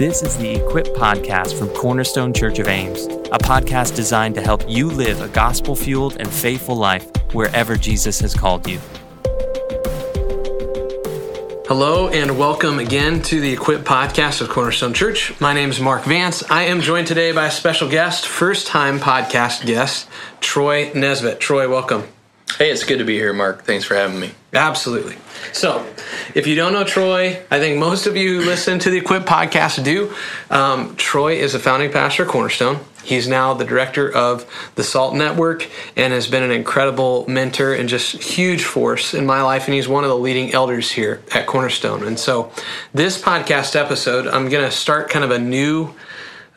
This is the Equip Podcast from Cornerstone Church of Ames, a podcast designed to help you live a gospel fueled and faithful life wherever Jesus has called you. Hello and welcome again to the Equip Podcast of Cornerstone Church. My name is Mark Vance. I am joined today by a special guest, first time podcast guest, Troy Nesbitt. Troy, welcome. Hey, it's good to be here, Mark. Thanks for having me. Absolutely. So, if you don't know Troy, I think most of you who listen to the Equip podcast do. Um, Troy is a founding pastor at Cornerstone. He's now the director of the SALT Network and has been an incredible mentor and just huge force in my life. And he's one of the leading elders here at Cornerstone. And so, this podcast episode, I'm going to start kind of a new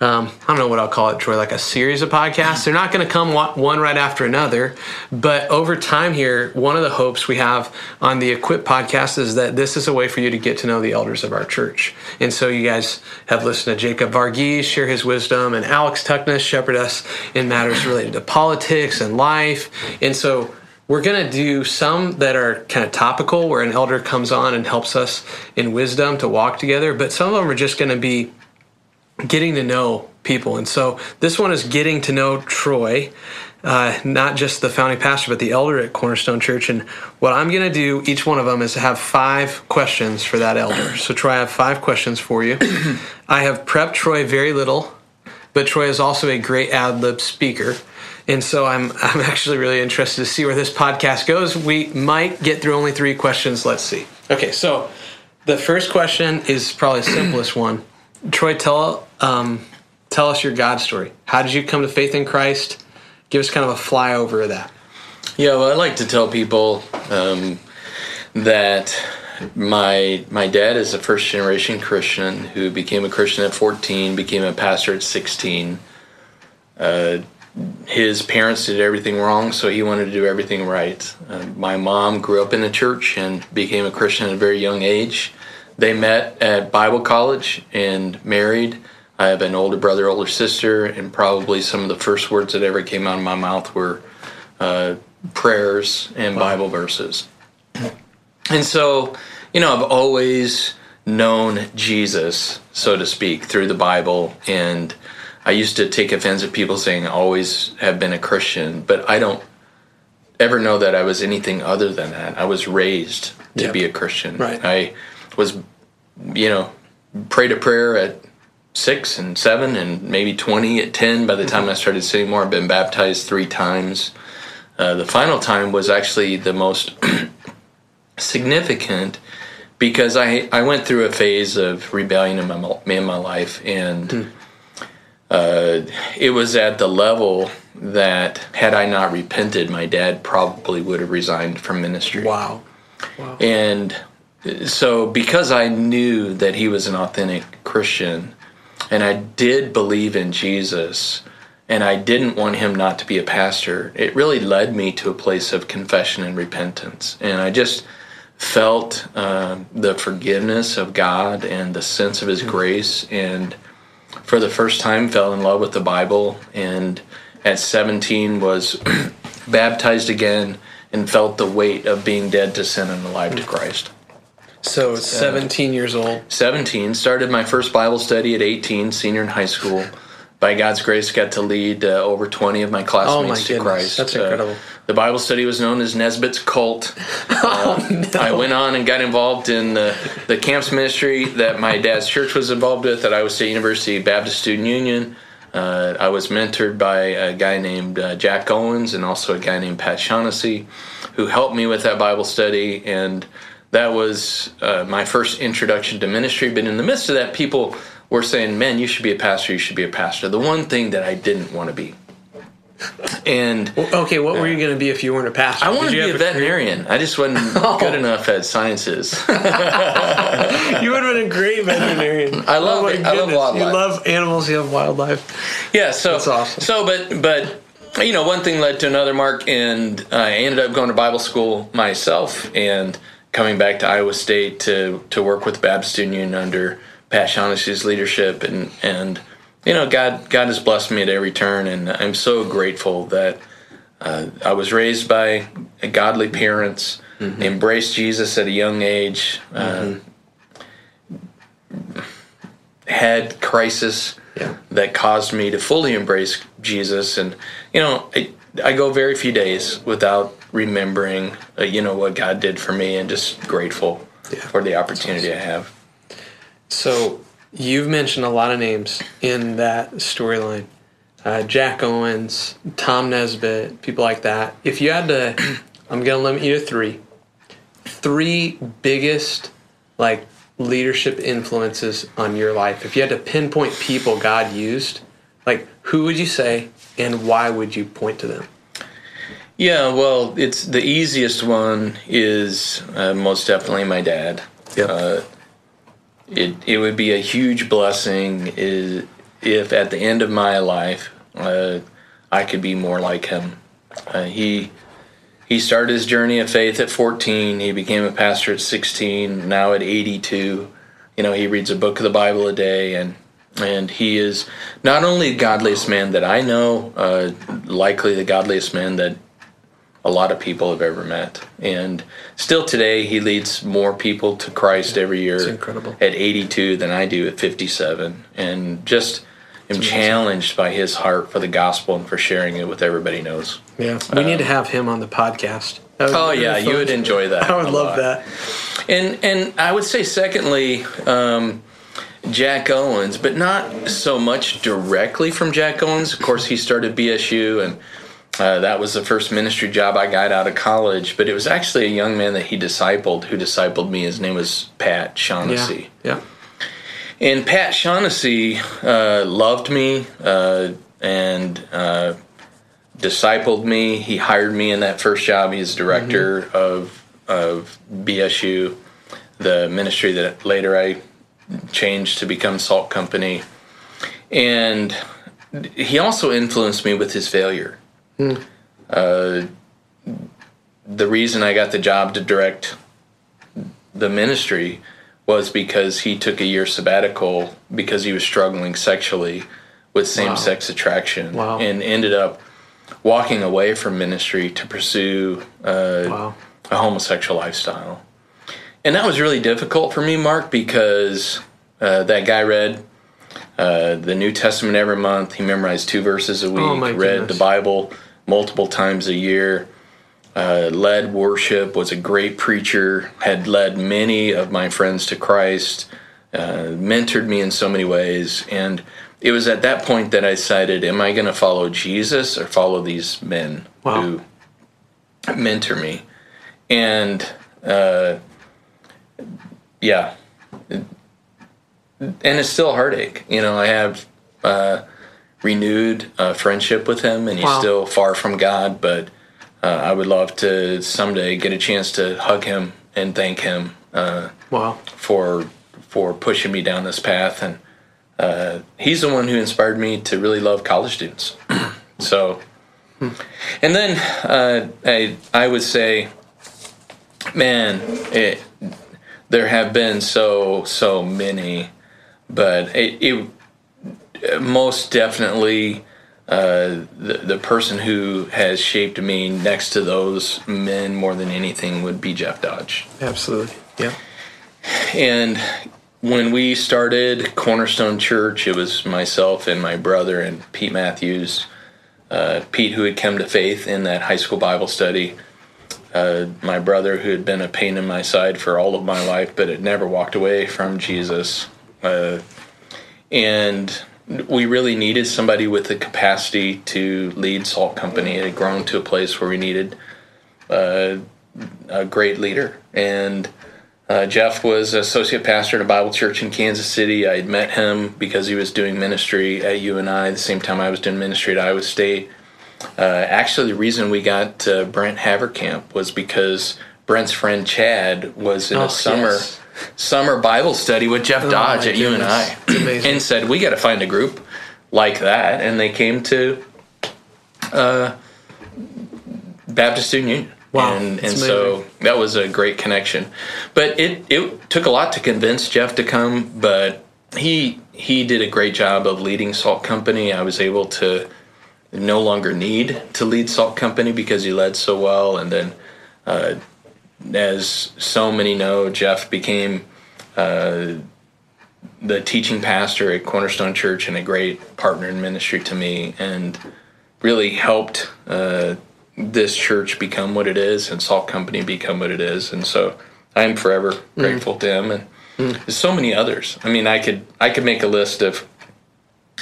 um, I don't know what I'll call it, Troy, like a series of podcasts. They're not going to come one right after another, but over time here, one of the hopes we have on the Equip podcast is that this is a way for you to get to know the elders of our church. And so you guys have listened to Jacob Varghese share his wisdom and Alex Tuckness shepherd us in matters related to politics and life. And so we're going to do some that are kind of topical where an elder comes on and helps us in wisdom to walk together, but some of them are just going to be getting to know people. And so this one is getting to know Troy, uh, not just the founding pastor, but the elder at Cornerstone Church. And what I'm going to do, each one of them, is have five questions for that elder. So, Troy, I have five questions for you. I have prepped Troy very little, but Troy is also a great ad lib speaker. And so I'm I'm actually really interested to see where this podcast goes. We might get through only three questions. Let's see. Okay, so the first question is probably the simplest one. Troy, tell um, tell us your God story. How did you come to faith in Christ? Give us kind of a flyover of that. Yeah, well, I like to tell people um, that my my dad is a first generation Christian who became a Christian at 14, became a pastor at 16. Uh, his parents did everything wrong, so he wanted to do everything right. Uh, my mom grew up in the church and became a Christian at a very young age. They met at Bible college and married. I have an older brother, older sister, and probably some of the first words that ever came out of my mouth were uh, prayers and. Bible verses. And so, you know, I've always known Jesus, so to speak, through the Bible. And I used to take offense at people saying I always have been a Christian, but I don't ever know that I was anything other than that. I was raised to yep. be a Christian. Right. I was, you know, prayed a prayer at six and seven and maybe 20 at 10 by the time I started sitting more. I've been baptized three times. Uh, the final time was actually the most significant because I, I went through a phase of rebellion in my, in my life and hmm. uh, it was at the level that had I not repented, my dad probably would have resigned from ministry. Wow. wow. And so because I knew that he was an authentic Christian and I did believe in Jesus and I didn't want him not to be a pastor, it really led me to a place of confession and repentance. And I just felt uh, the forgiveness of God and the sense of his mm-hmm. grace and for the first time fell in love with the Bible and at 17 was baptized again and felt the weight of being dead to sin and alive to mm. Christ. So, 17 years old. 17. Started my first Bible study at 18, senior in high school. By God's grace, got to lead uh, over 20 of my classmates oh my to goodness. Christ. That's incredible. Uh, the Bible study was known as Nesbitt's Cult. oh, uh, no. I went on and got involved in the, the camps ministry that my dad's church was involved with at Iowa State University Baptist Student Union. Uh, I was mentored by a guy named uh, Jack Owens and also a guy named Pat Shaughnessy, who helped me with that Bible study. And that was uh, my first introduction to ministry. But in the midst of that, people were saying, "Man, you should be a pastor. You should be a pastor." The one thing that I didn't want to be. And okay, what were you going to be if you weren't a pastor? I wanted to be a veterinarian. I just wasn't oh. good enough at sciences. you would have been a great veterinarian. I love oh it. I love wildlife. You love animals. You love wildlife. Yeah, so that's awesome. So, but but you know, one thing led to another, Mark, and I ended up going to Bible school myself and coming back to Iowa State to to work with Baptist Union under Pat Shaughnessy's leadership, and and you know God God has blessed me at every turn, and I'm so grateful that uh, I was raised by godly parents, mm-hmm. embraced Jesus at a young age. Uh, mm-hmm. had crisis Yeah. that caused me to fully embrace Jesus. And you know, I, I go very few days without remembering, uh, you know, what God did for me, and just grateful Yeah. for the opportunity I have. So you've mentioned a lot of names in that storyline. Uh, Jack Owens, Tom Nesbitt, people like that. If you had to, I'm going to limit you to three. Three biggest like leadership influences on your life. If you had to pinpoint people God used, like who would you say and why would you point to them? Yeah, well, it's the easiest one is uh, most definitely my dad. Yep. Uh, it it would be a huge blessing is if at the end of my life uh, I could be more like him. Uh, he he started his journey of faith at 14. He became a pastor at 16. Now at 82, you know he reads a book of the Bible a day, and and he is not only the godliest man that I know, uh, likely the godliest man that a lot of people have ever met. And still today, he leads more people to Christ every year It's incredible. at 82 than I do at 57. And just am challenged by his heart for the gospel and for sharing it with everybody knows. Yeah, we need to have him on the podcast. Oh be yeah, really you would enjoy that. I would love lot. that. And and I would say secondly, um, Jack Owens, but not so much directly from Jack Owens. Of course, he started BSU, and uh, that was the first ministry job I got out of college. But it was actually a young man that he discipled who discipled me. His name was Pat Yeah, Shaughnessy. yeah. And Pat Shaughnessy uh, loved me uh, and uh, discipled me. He hired me in that first job. He's director of of BSU, the ministry that later I changed to become Salt Company. And he also influenced me with his failure. Uh, the reason I got the job to direct the ministry was because he took a year sabbatical because he was struggling sexually with same sex attraction Wow. and ended up walking away from ministry to pursue uh, Wow. a homosexual lifestyle. And that was really difficult for me, Mark, because uh, that guy read uh, the New Testament every month. He memorized two verses a week, Oh, read goodness. the Bible multiple times a year, uh, led worship, was a great preacher, had led many of my friends to Christ, uh, mentored me in so many ways. And it was at that point that I decided, am I going to follow Jesus or follow these men Wow. who mentor me? And uh, yeah, and it's still heartache. You know, I have uh, renewed uh, friendship with him, and he's Wow. still far from God. But uh, I would love to someday get a chance to hug him and thank him uh, Wow. for for pushing me down this path. And uh, he's the one who inspired me to really love college students. so, and then uh, I I would say, man, it, there have been so so many, but it, it most definitely uh, the the person who has shaped me next to those men more than anything would be Jeff Dodge. Absolutely. Yeah. And when we started Cornerstone Church, it was myself and my brother and Pete Matthews. Uh, Pete, who had come to faith in that high school Bible study. Uh, my brother, who had been a pain in my side for all of my life, but had never walked away from Jesus. Uh, and we really needed somebody with the capacity to lead Salt Company. It had grown to a place where we needed uh, a great leader. And uh, Jeff was associate pastor at a Bible church in Kansas City. I had met him because he was doing ministry at UNI the same time I was doing ministry at Iowa State. Uh, actually, the reason we got uh, Brent Haverkamp was because Brent's friend Chad was in Oh, a summer yes. Summer Bible study with Jeff Dodge my at goodness. UNI, and said we got to find a group like that, and they came to uh, Baptist Student Union. Wow, and and so that was a great connection. But it it took a lot to convince Jeff to come, but he he did a great job of leading Salt Company. I was able to no longer need to lead Salt Company because he led so well. And then, uh, as so many know, Jeff became uh, the teaching pastor at Cornerstone Church and a great partner in ministry to me, and really helped uh, this church become what it is and Salt Company become what it is. And so I am forever grateful to him and there's so many others. I mean, I could I could make a list of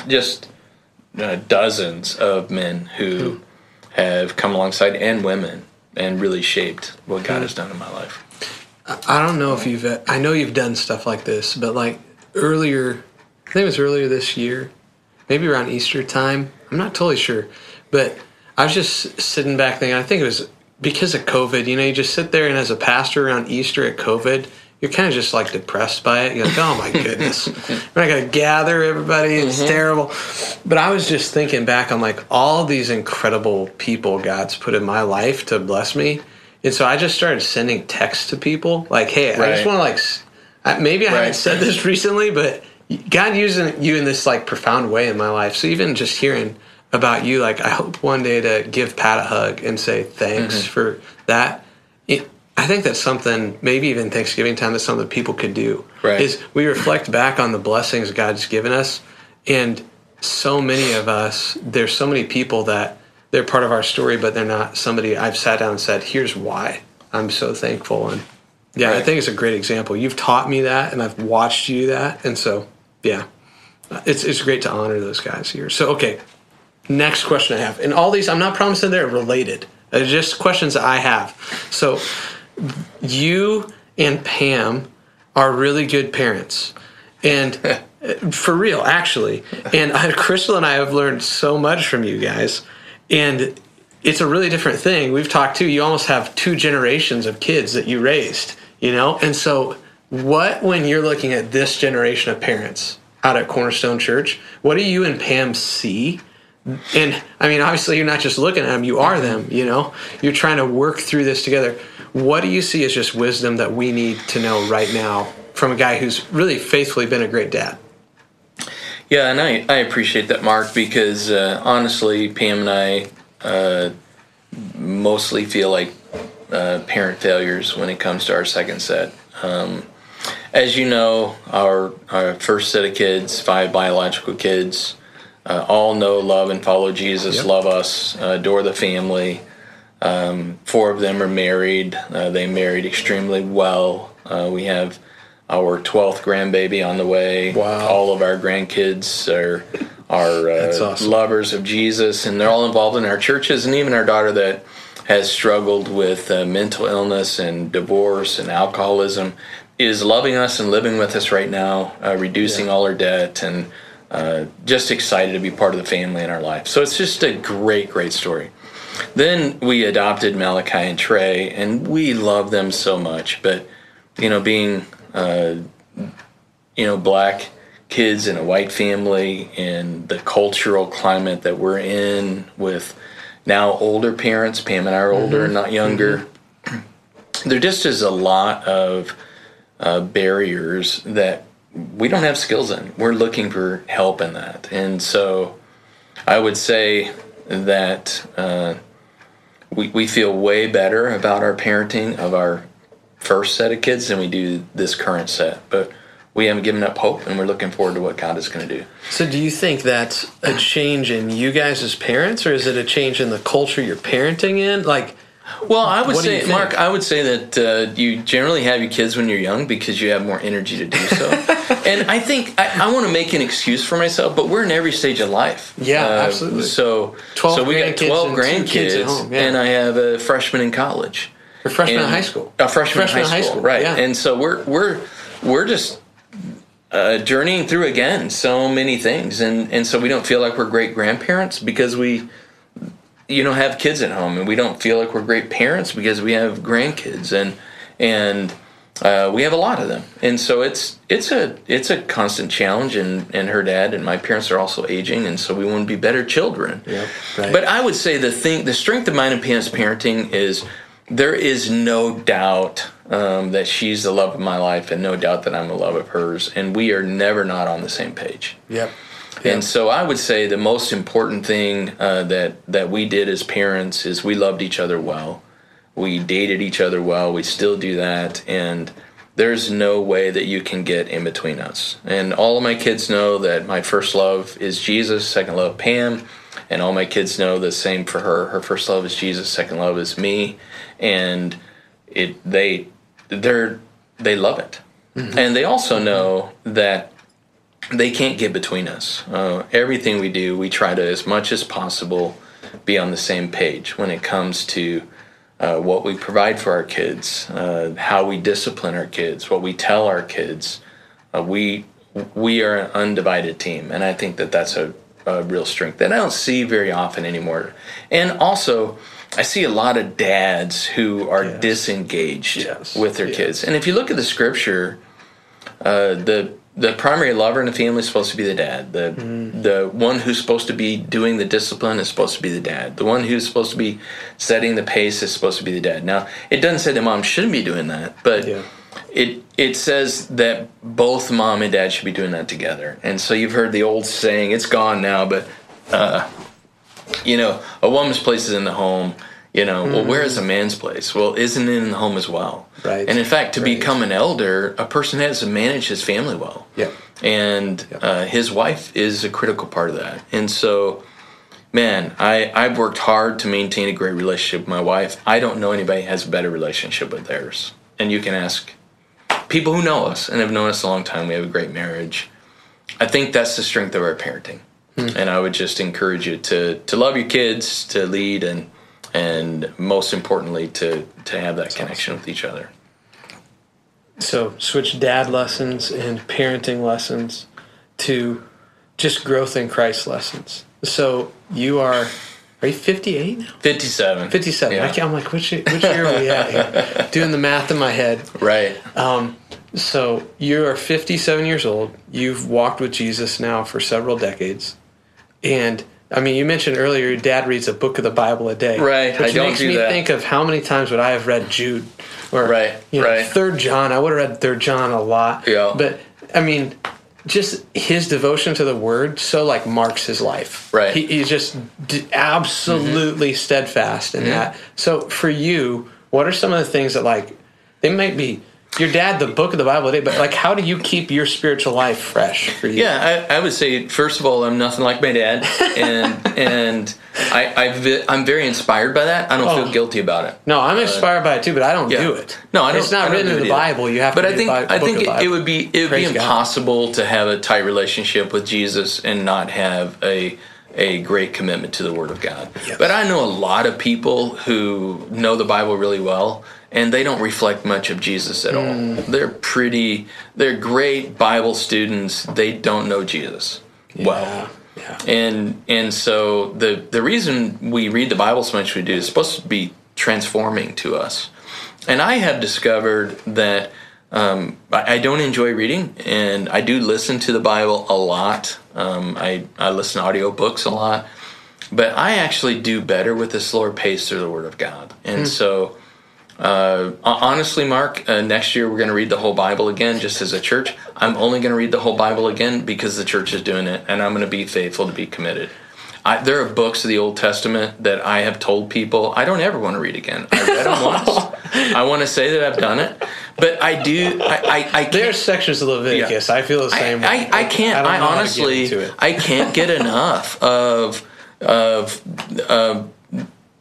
just uh, dozens of men who have come alongside and women and really shaped what God hmm. has done in my life. I don't know if you've. I know you've done stuff like this, but like earlier, I think it was earlier this year, maybe around Easter time. I'm not totally sure, but I was just sitting back thinking. I think it was because of COVID. You know, you just sit there and as a pastor around Easter at COVID, you're kind of just like depressed by it. You're like, oh my goodness, we're not gonna gather everybody. It's terrible. But I was just thinking back on like all these incredible people God's put in my life to bless me, and so I just started sending texts to people like, hey, I just want to like, maybe I haven't said this recently, but God using you in this like profound way in my life. So even just hearing about you, like I hope one day to give Pat a hug and say thanks Mm-hmm. for that. I think that's something, maybe even Thanksgiving time, that's something people could do. Right. Is we reflect back on the blessings God's given us, and so many of us, there's so many people that they're part of our story, but they're not somebody I've sat down and said, "Here's why I'm so thankful." And yeah, I think it's a great example. You've taught me that, and I've watched you that, and so yeah, it's it's great to honor those guys here. So okay, next question I have, and all these I'm not promising they're related. They're just questions that I have. So you and Pam are really good parents, and for real, actually. And I, Crystal and I have learned so much from you guys, and it's a really different thing. We've talked to you almost have two generations of kids that you raised, you know, and so what when you're looking at this generation of parents out at Cornerstone Church, what do you and Pam see? And I mean, obviously, you're not just looking at them; you are them. You know, you're trying to work through this together. What do you see as just wisdom that we need to know right now from a guy who's really faithfully been a great dad? Yeah, and I, I appreciate that, Mark, because uh, honestly, Pam and I uh, mostly feel like uh, parent failures when it comes to our second set. Um, as you know, our, our first set of kids, five biological kids, uh, all know, love, and follow Jesus, Yep. love us, uh, adore the family. Um, four of them are married. Uh, they married extremely well. Uh, we have our 12th grandbaby on the way. Wow. All of our grandkids are are uh, awesome. lovers of Jesus, and they're all involved in our churches. And even our daughter that has struggled with uh, mental illness and divorce and alcoholism is loving us and living with us right now, uh, reducing Yeah. all her debt and uh, just excited to be part of the family in our life. So it's just a great, great story. Then we adopted Malachi and Trey, and we love them so much. But you know, being uh, you know black kids in a white family and the cultural climate that we're in with now older parents, Pam and I are older, not younger. There just is a lot of uh, barriers that we don't have skills in. We're looking for help in that, and so I would say that uh, we we feel way better about our parenting of our first set of kids than we do this current set, but. We haven't given up hope, and we're looking forward to what God is going to do. So, do you think that's a change in you guys as parents, or is it a change in the culture you're parenting in? Like, Well, I would What say. Mark, I would say that uh, you generally have your kids when you're young because you have more energy to do so. and I think I, I want to make an excuse for myself, but we're in every stage of life. Uh, Yeah, absolutely. So, 12 so we got 12 and grandkids, kids at home, yeah. and I have a freshman in college. or freshman in high school? A freshman, Freshman in high school, right? yeah. And so we're we're we're just uh, journeying through again so many things, and and so we don't feel like we're great grandparents because we, you know, have kids at home, and we don't feel like we're great parents because we have grandkids, and and uh, we have a lot of them, and so it's it's a it's a constant challenge, and and her dad and my parents are also aging, and so we want to be better children. Right. But I would say the thing, the strength of mine and Pam's parenting is there is no doubt um, that she's the love of my life, and no doubt that I'm the love of hers, and we are never not on the same page. Yep. And so I would say the most important thing uh, that that we did as parents is we loved each other well. We dated each other well. We still do that, and there's no way that you can get in between us. And all of my kids know that my first love is Jesus, second love Pam, and all my kids know the same for her. Her first love is Jesus, second love is me, and it they they're they love it, mm-hmm. and they also know that they can't get between us. Uh, everything we do, we try to as much as possible be on the same page when it comes to uh, what we provide for our kids, uh, how we discipline our kids, what we tell our kids. Uh, we we are an undivided team, and I think that that's a, a, real strength that I don't see very often anymore. And also, I see a lot of dads who are yes. disengaged yes. with their yes. kids. And if you look at the scripture, uh, the the primary lover in the family is supposed to be the dad. The mm. the one who's supposed to be doing the discipline is supposed to be the dad. The one who's supposed to be setting the pace is supposed to be the dad. Now, it doesn't say the mom shouldn't be doing that, but yeah. it it says that both mom and dad should be doing that together. And so you've heard the old saying, it's gone now, but uh, you know, a woman's place is in the home you know, mm-hmm. well, where is a man's place? Well, isn't it in the home as well? Right. And in fact, to right. become an elder, a person has to manage his family well. Yeah. And yep. uh, his wife is a critical part of that. And so, man, I, I've worked hard to maintain a great relationship with my wife. I don't know anybody has a better relationship with theirs. And you can ask people who know us and have known us a long time. We have a great marriage. I think that's the strength of our parenting. Mm-hmm. And I would just encourage you to to love your kids, to lead and and most importantly to to have that That's connection awesome. with each other. So switch dad lessons and parenting lessons to just growth in christ lessons. So you are are you 58 now? 57 57 yeah. I am like which, which year are we at here? Doing the math in my head. Right. Um, so you are 57 years old. You've walked with jesus now for several decades. And I mean, you mentioned earlier your dad reads a book of the Bible a day, right? Which I don't makes me that. think of how many times would I have read Jude, or right, you know, right. Third John. I would have read Third John a lot. Yeah. But I mean, just his devotion to the Word so like marks his life. Right. He, he's just d- absolutely mm-hmm. steadfast in mm-hmm. that. So for you, what are some of the things that like they might be your dad the book of the bible today but like how do you keep your spiritual life fresh for you yeah I, I would say first of all i'm nothing like my dad and and I, I am very inspired by that i don't oh. feel guilty about it no i'm inspired uh, by it too but i don't yeah. do it no I don't, it's not don't written in the bible you have to but i think i think it, it, would be it would Praise be impossible God. to have a tight relationship with jesus and not have a a great commitment to the Word of God. Yes. But I know a lot of people who know the Bible really well, and they don't reflect much of Jesus at mm. all. They're pretty, they're great Bible students. They don't know Jesus yeah. well. Yeah. And and so the the reason we read the Bible so much we do is supposed to be transforming to us. And I have discovered that um, I, I, don't enjoy reading, and I do listen to the Bible a lot. Um, I I listen to audiobooks a lot, but I actually do better with a slower pace through the Word of God. And mm. so uh, honestly, Mark, uh, next year we're going to read the whole Bible again, just as a church. I'm only going to read the whole Bible again because the church is doing it, and I'm going to be faithful to be committed. I, there are books of the Old Testament that I have told people I don't ever want to read again. I read them once. I want to say that I've done it, but I do. I, I, I There's sections of Leviticus. Yeah. I feel the same. I, I, I can't. I, honestly, I can't get enough of of. Uh,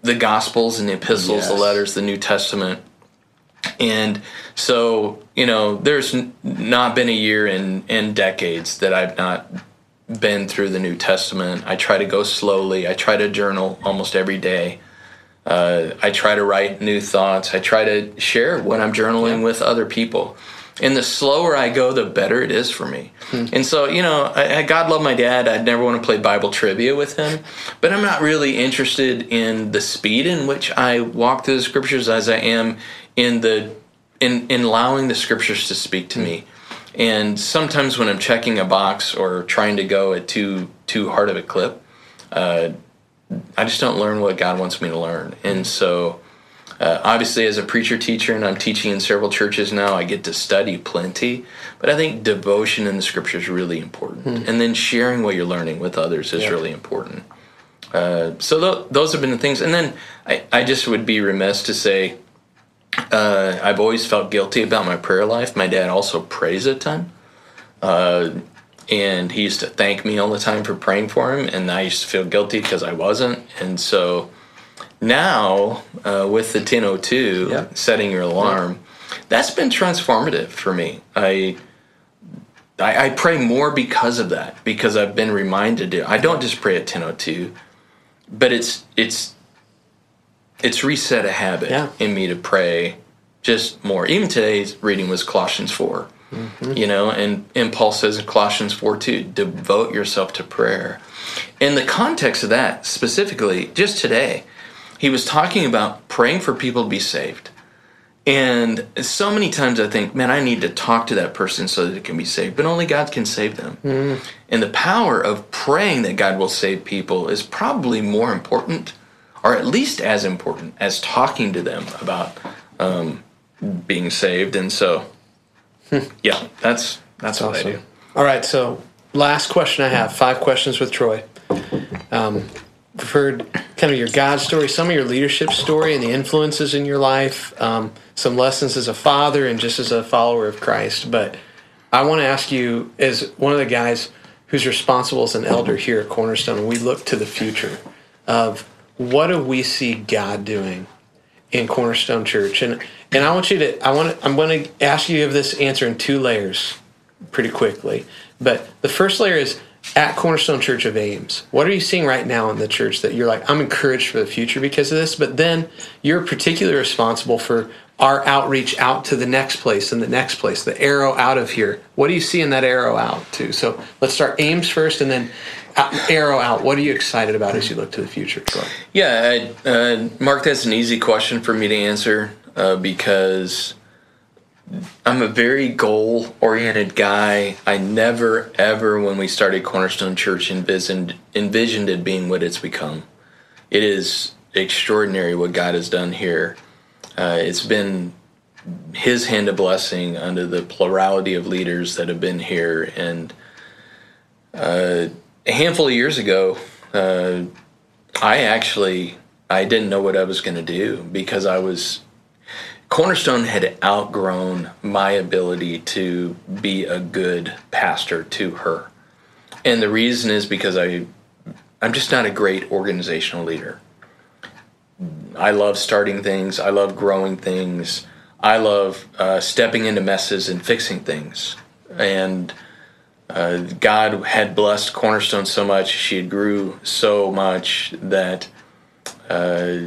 the Gospels and the epistles, yes. the letters, the New Testament. And so, you know, there's n- not been a year in, in decades that I've not been through the New Testament. I try to go slowly. I try to journal almost every day. Uh, I try to write new thoughts. I try to share when I'm journaling yeah. with other people and the slower I go, the better it is for me. Hmm. And so, you know, I, I, God love my dad. I'd never want to play Bible trivia with him, but I'm not really interested in the speed in which I walk through the scriptures as I am in the in in allowing the scriptures to speak to hmm. me. And sometimes when I'm checking a box or trying to go at too too hard of a clip, uh, I just don't learn what God wants me to learn. And so uh, obviously, as a preacher teacher, and I'm teaching in several churches now, I get to study plenty. But I think devotion in the scripture is really important. Hmm. And then sharing what you're learning with others is yeah. really important. Uh, so th- those have been the things. And then I, I just would be remiss to say Uh, I've always felt guilty about my prayer life. My dad also prays a ton. Uh, and he used to thank me all the time for praying for him, and I used to feel guilty because I wasn't. And so now, uh, with the 1002, Yep. setting your alarm, that's been transformative for me. I, I I pray more because of that because I've been reminded to. I don't just pray at 1002, but it's it's it's reset a habit Yeah. in me to pray just more. Even today's reading was Colossians 4. You know, and, and Paul says in Colossians 4 2, devote yourself to prayer. In the context of that, specifically, just today, he was talking about praying for people to be saved. And so many times I think, man, I need to talk to that person so that it can be saved, but only God can save them. And the power of praying that God will save people is probably more important, or at least as important, as talking to them about um, being saved. And so, yeah, that's that's what I do. All right, so last question I have five questions with Troy. Um, we've heard kind of your God story, some of your leadership story, and the influences in your life, um, some lessons as a father and just as a follower of Christ. But I want to ask you, as one of the guys who's responsible as an elder here at Cornerstone, we look to the future of what do we see God doing in Cornerstone Church, and and I want you to, I want to, I'm going to ask you give this answer in two layers pretty quickly. But the first layer is at Cornerstone Church of Ames. What are you seeing right now in the church that you're like, I'm encouraged for the future because of this? But then you're particularly responsible for our outreach out to the next place and the next place, the arrow out of here. What do you see in that arrow out to? So let's start Ames first and then arrow out. What are you excited about as you look to the future? Yeah, I, uh, Mark, that's an easy question for me to answer uh, because I'm a very goal oriented guy. I never, ever, when we started Cornerstone Church, envisioned, envisioned it being what it's become. It is extraordinary what God has done here. Uh, it's been His hand of blessing under the plurality of leaders that have been here. And uh, a handful of years ago, uh, I actually I didn't know what I was going to do because I was Cornerstone had outgrown my ability to be a good pastor to her. And the reason is because I I'm just not a great organizational leader. I love starting things, I love growing things. I love uh, stepping into messes and fixing things. And uh, God had blessed Cornerstone so much, she had grew so much that uh,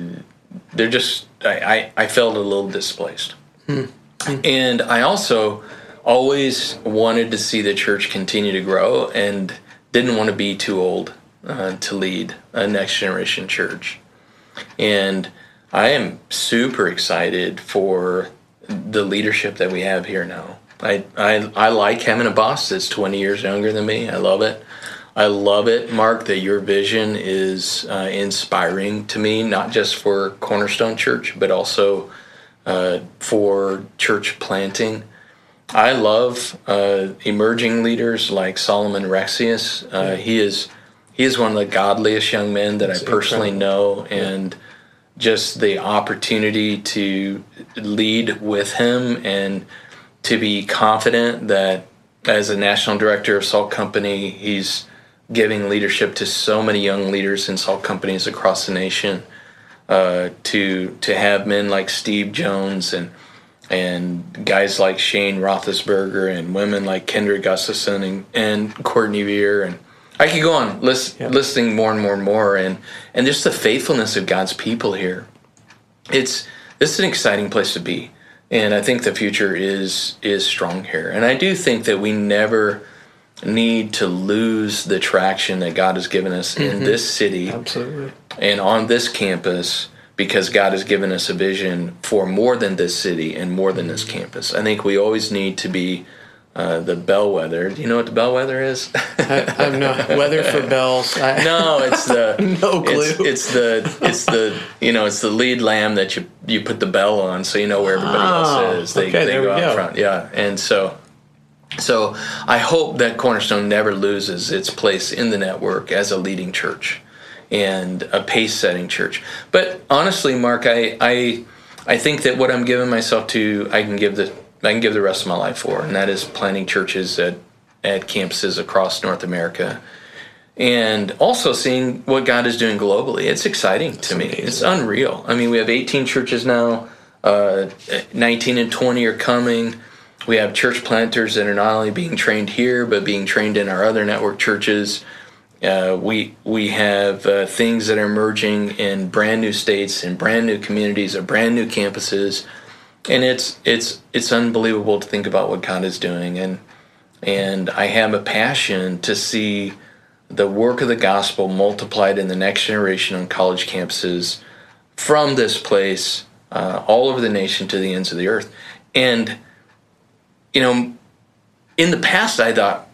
they're just I, I, I felt a little displaced. And I also always wanted to see the church continue to grow and didn't want to be too old uh, to lead a next generation church. And I am super excited for the leadership that we have here now. I, I, I like having a boss that's 20 years younger than me. I love it. I love it, Mark, that your vision is uh, inspiring to me, not just for Cornerstone Church, but also uh, for church planting. I love uh, emerging leaders like Solomon Rexius. Uh, he is he is one of the godliest young men that I personally know, and just the opportunity to lead with him and to be confident that as a national director of Salt Company, he's giving leadership to so many young leaders in salt companies across the nation. Uh, to to have men like Steve Jones and and guys like Shane Roethlisberger and women like Kendra Gustafson and, and Courtney Veer and I could go on list, Yeah. listing more and more and more and and just the faithfulness of God's people here. It's this is an exciting place to be, and I think the future is is strong here. And I do think that we never need to lose the traction that God has given us in mm-hmm. this city Absolutely. and on this campus because God has given us a vision for more than this city and more than this mm-hmm. campus. I think we always need to be uh, the bellwether. Do you know what the bellwether is? I, I have no weather for bells. I, no, it's the No It's, clue. it's the it's the you know it's the lead lamb that you you put the bell on so you know where everybody Oh, else ah, is. They okay, they go we out go. front. Yeah, and so. So I hope that Cornerstone never loses its place in the network as a leading church and a pace setting church. But honestly, Mark, I I I think that what I'm giving myself to, I can give the I can give the rest of my life for, and that is planting churches at at campuses across North America, and also seeing what God is doing globally. It's exciting to me. It's unreal. I mean, we have 18 churches now. Uh, 19 and 20 are coming. We have church planters that are not only being trained here, but being trained in our other network churches. Uh, we we have uh, things that are emerging in brand new states and brand new communities or brand new campuses, and it's it's it's unbelievable to think about what God is doing. And and I have a passion to see the work of the gospel multiplied in the next generation on college campuses from this place uh, all over the nation to the ends of the earth, and you know, in the past I thought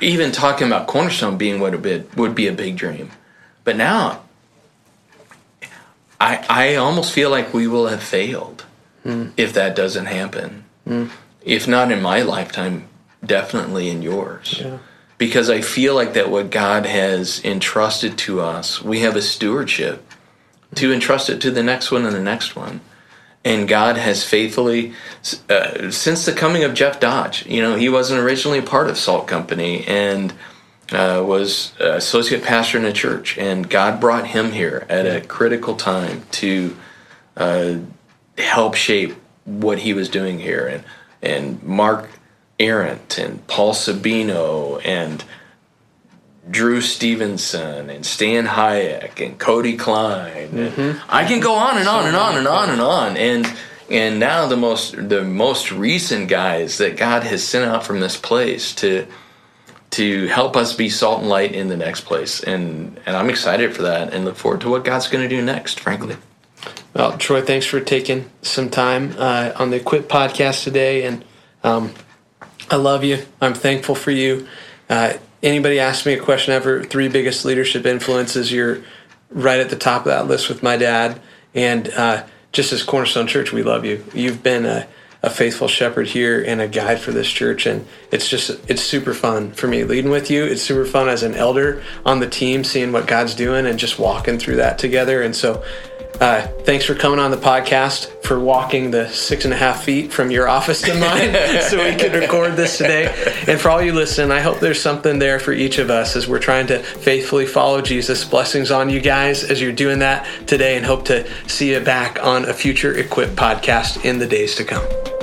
even talking about Cornerstone being what a bit would be a big dream, but now I I almost feel like we will have failed mm. if that doesn't happen. Mm. If not in my lifetime, definitely in yours. Yeah. Because I feel like that what God has entrusted to us, we have a stewardship to entrust it to the next one and the next one and God has faithfully, uh, since the coming of Jeff Dodge, you know, he wasn't originally a part of Salt Company and uh, was associate pastor in a church, and God brought him here at a critical time to uh, help shape what he was doing here, and and Mark Arendt and Paul Sabino and Drew Stevenson and Stan Hayek and Cody Klein. Mm-hmm. And I can go on and on and on and on and on. And and now the most the most recent guys that God has sent out from this place to to help us be salt and light in the next place. And and I'm excited for that and look forward to what God's going to do next. Frankly. Well, Troy, thanks for taking some time uh, on the Equip podcast today, and um, I love you. I'm thankful for you. Uh, anybody asks me a question ever, three biggest leadership influences, you're right at the top of that list with my dad. And uh, just as Cornerstone Church, we love you. You've been a, a, faithful shepherd here and a guide for this church. And it's just, it's super fun for me leading with you. It's super fun as an elder on the team, seeing what God's doing and just walking through that together. And so uh, thanks for coming on the podcast, for walking the six and a half feet from your office to mine so we could record this today. And for all you listen, I hope there's something there for each of us as we're trying to faithfully follow Jesus. Blessings on you guys as you're doing that today and hope to see you back on a future Equip podcast in the days to come.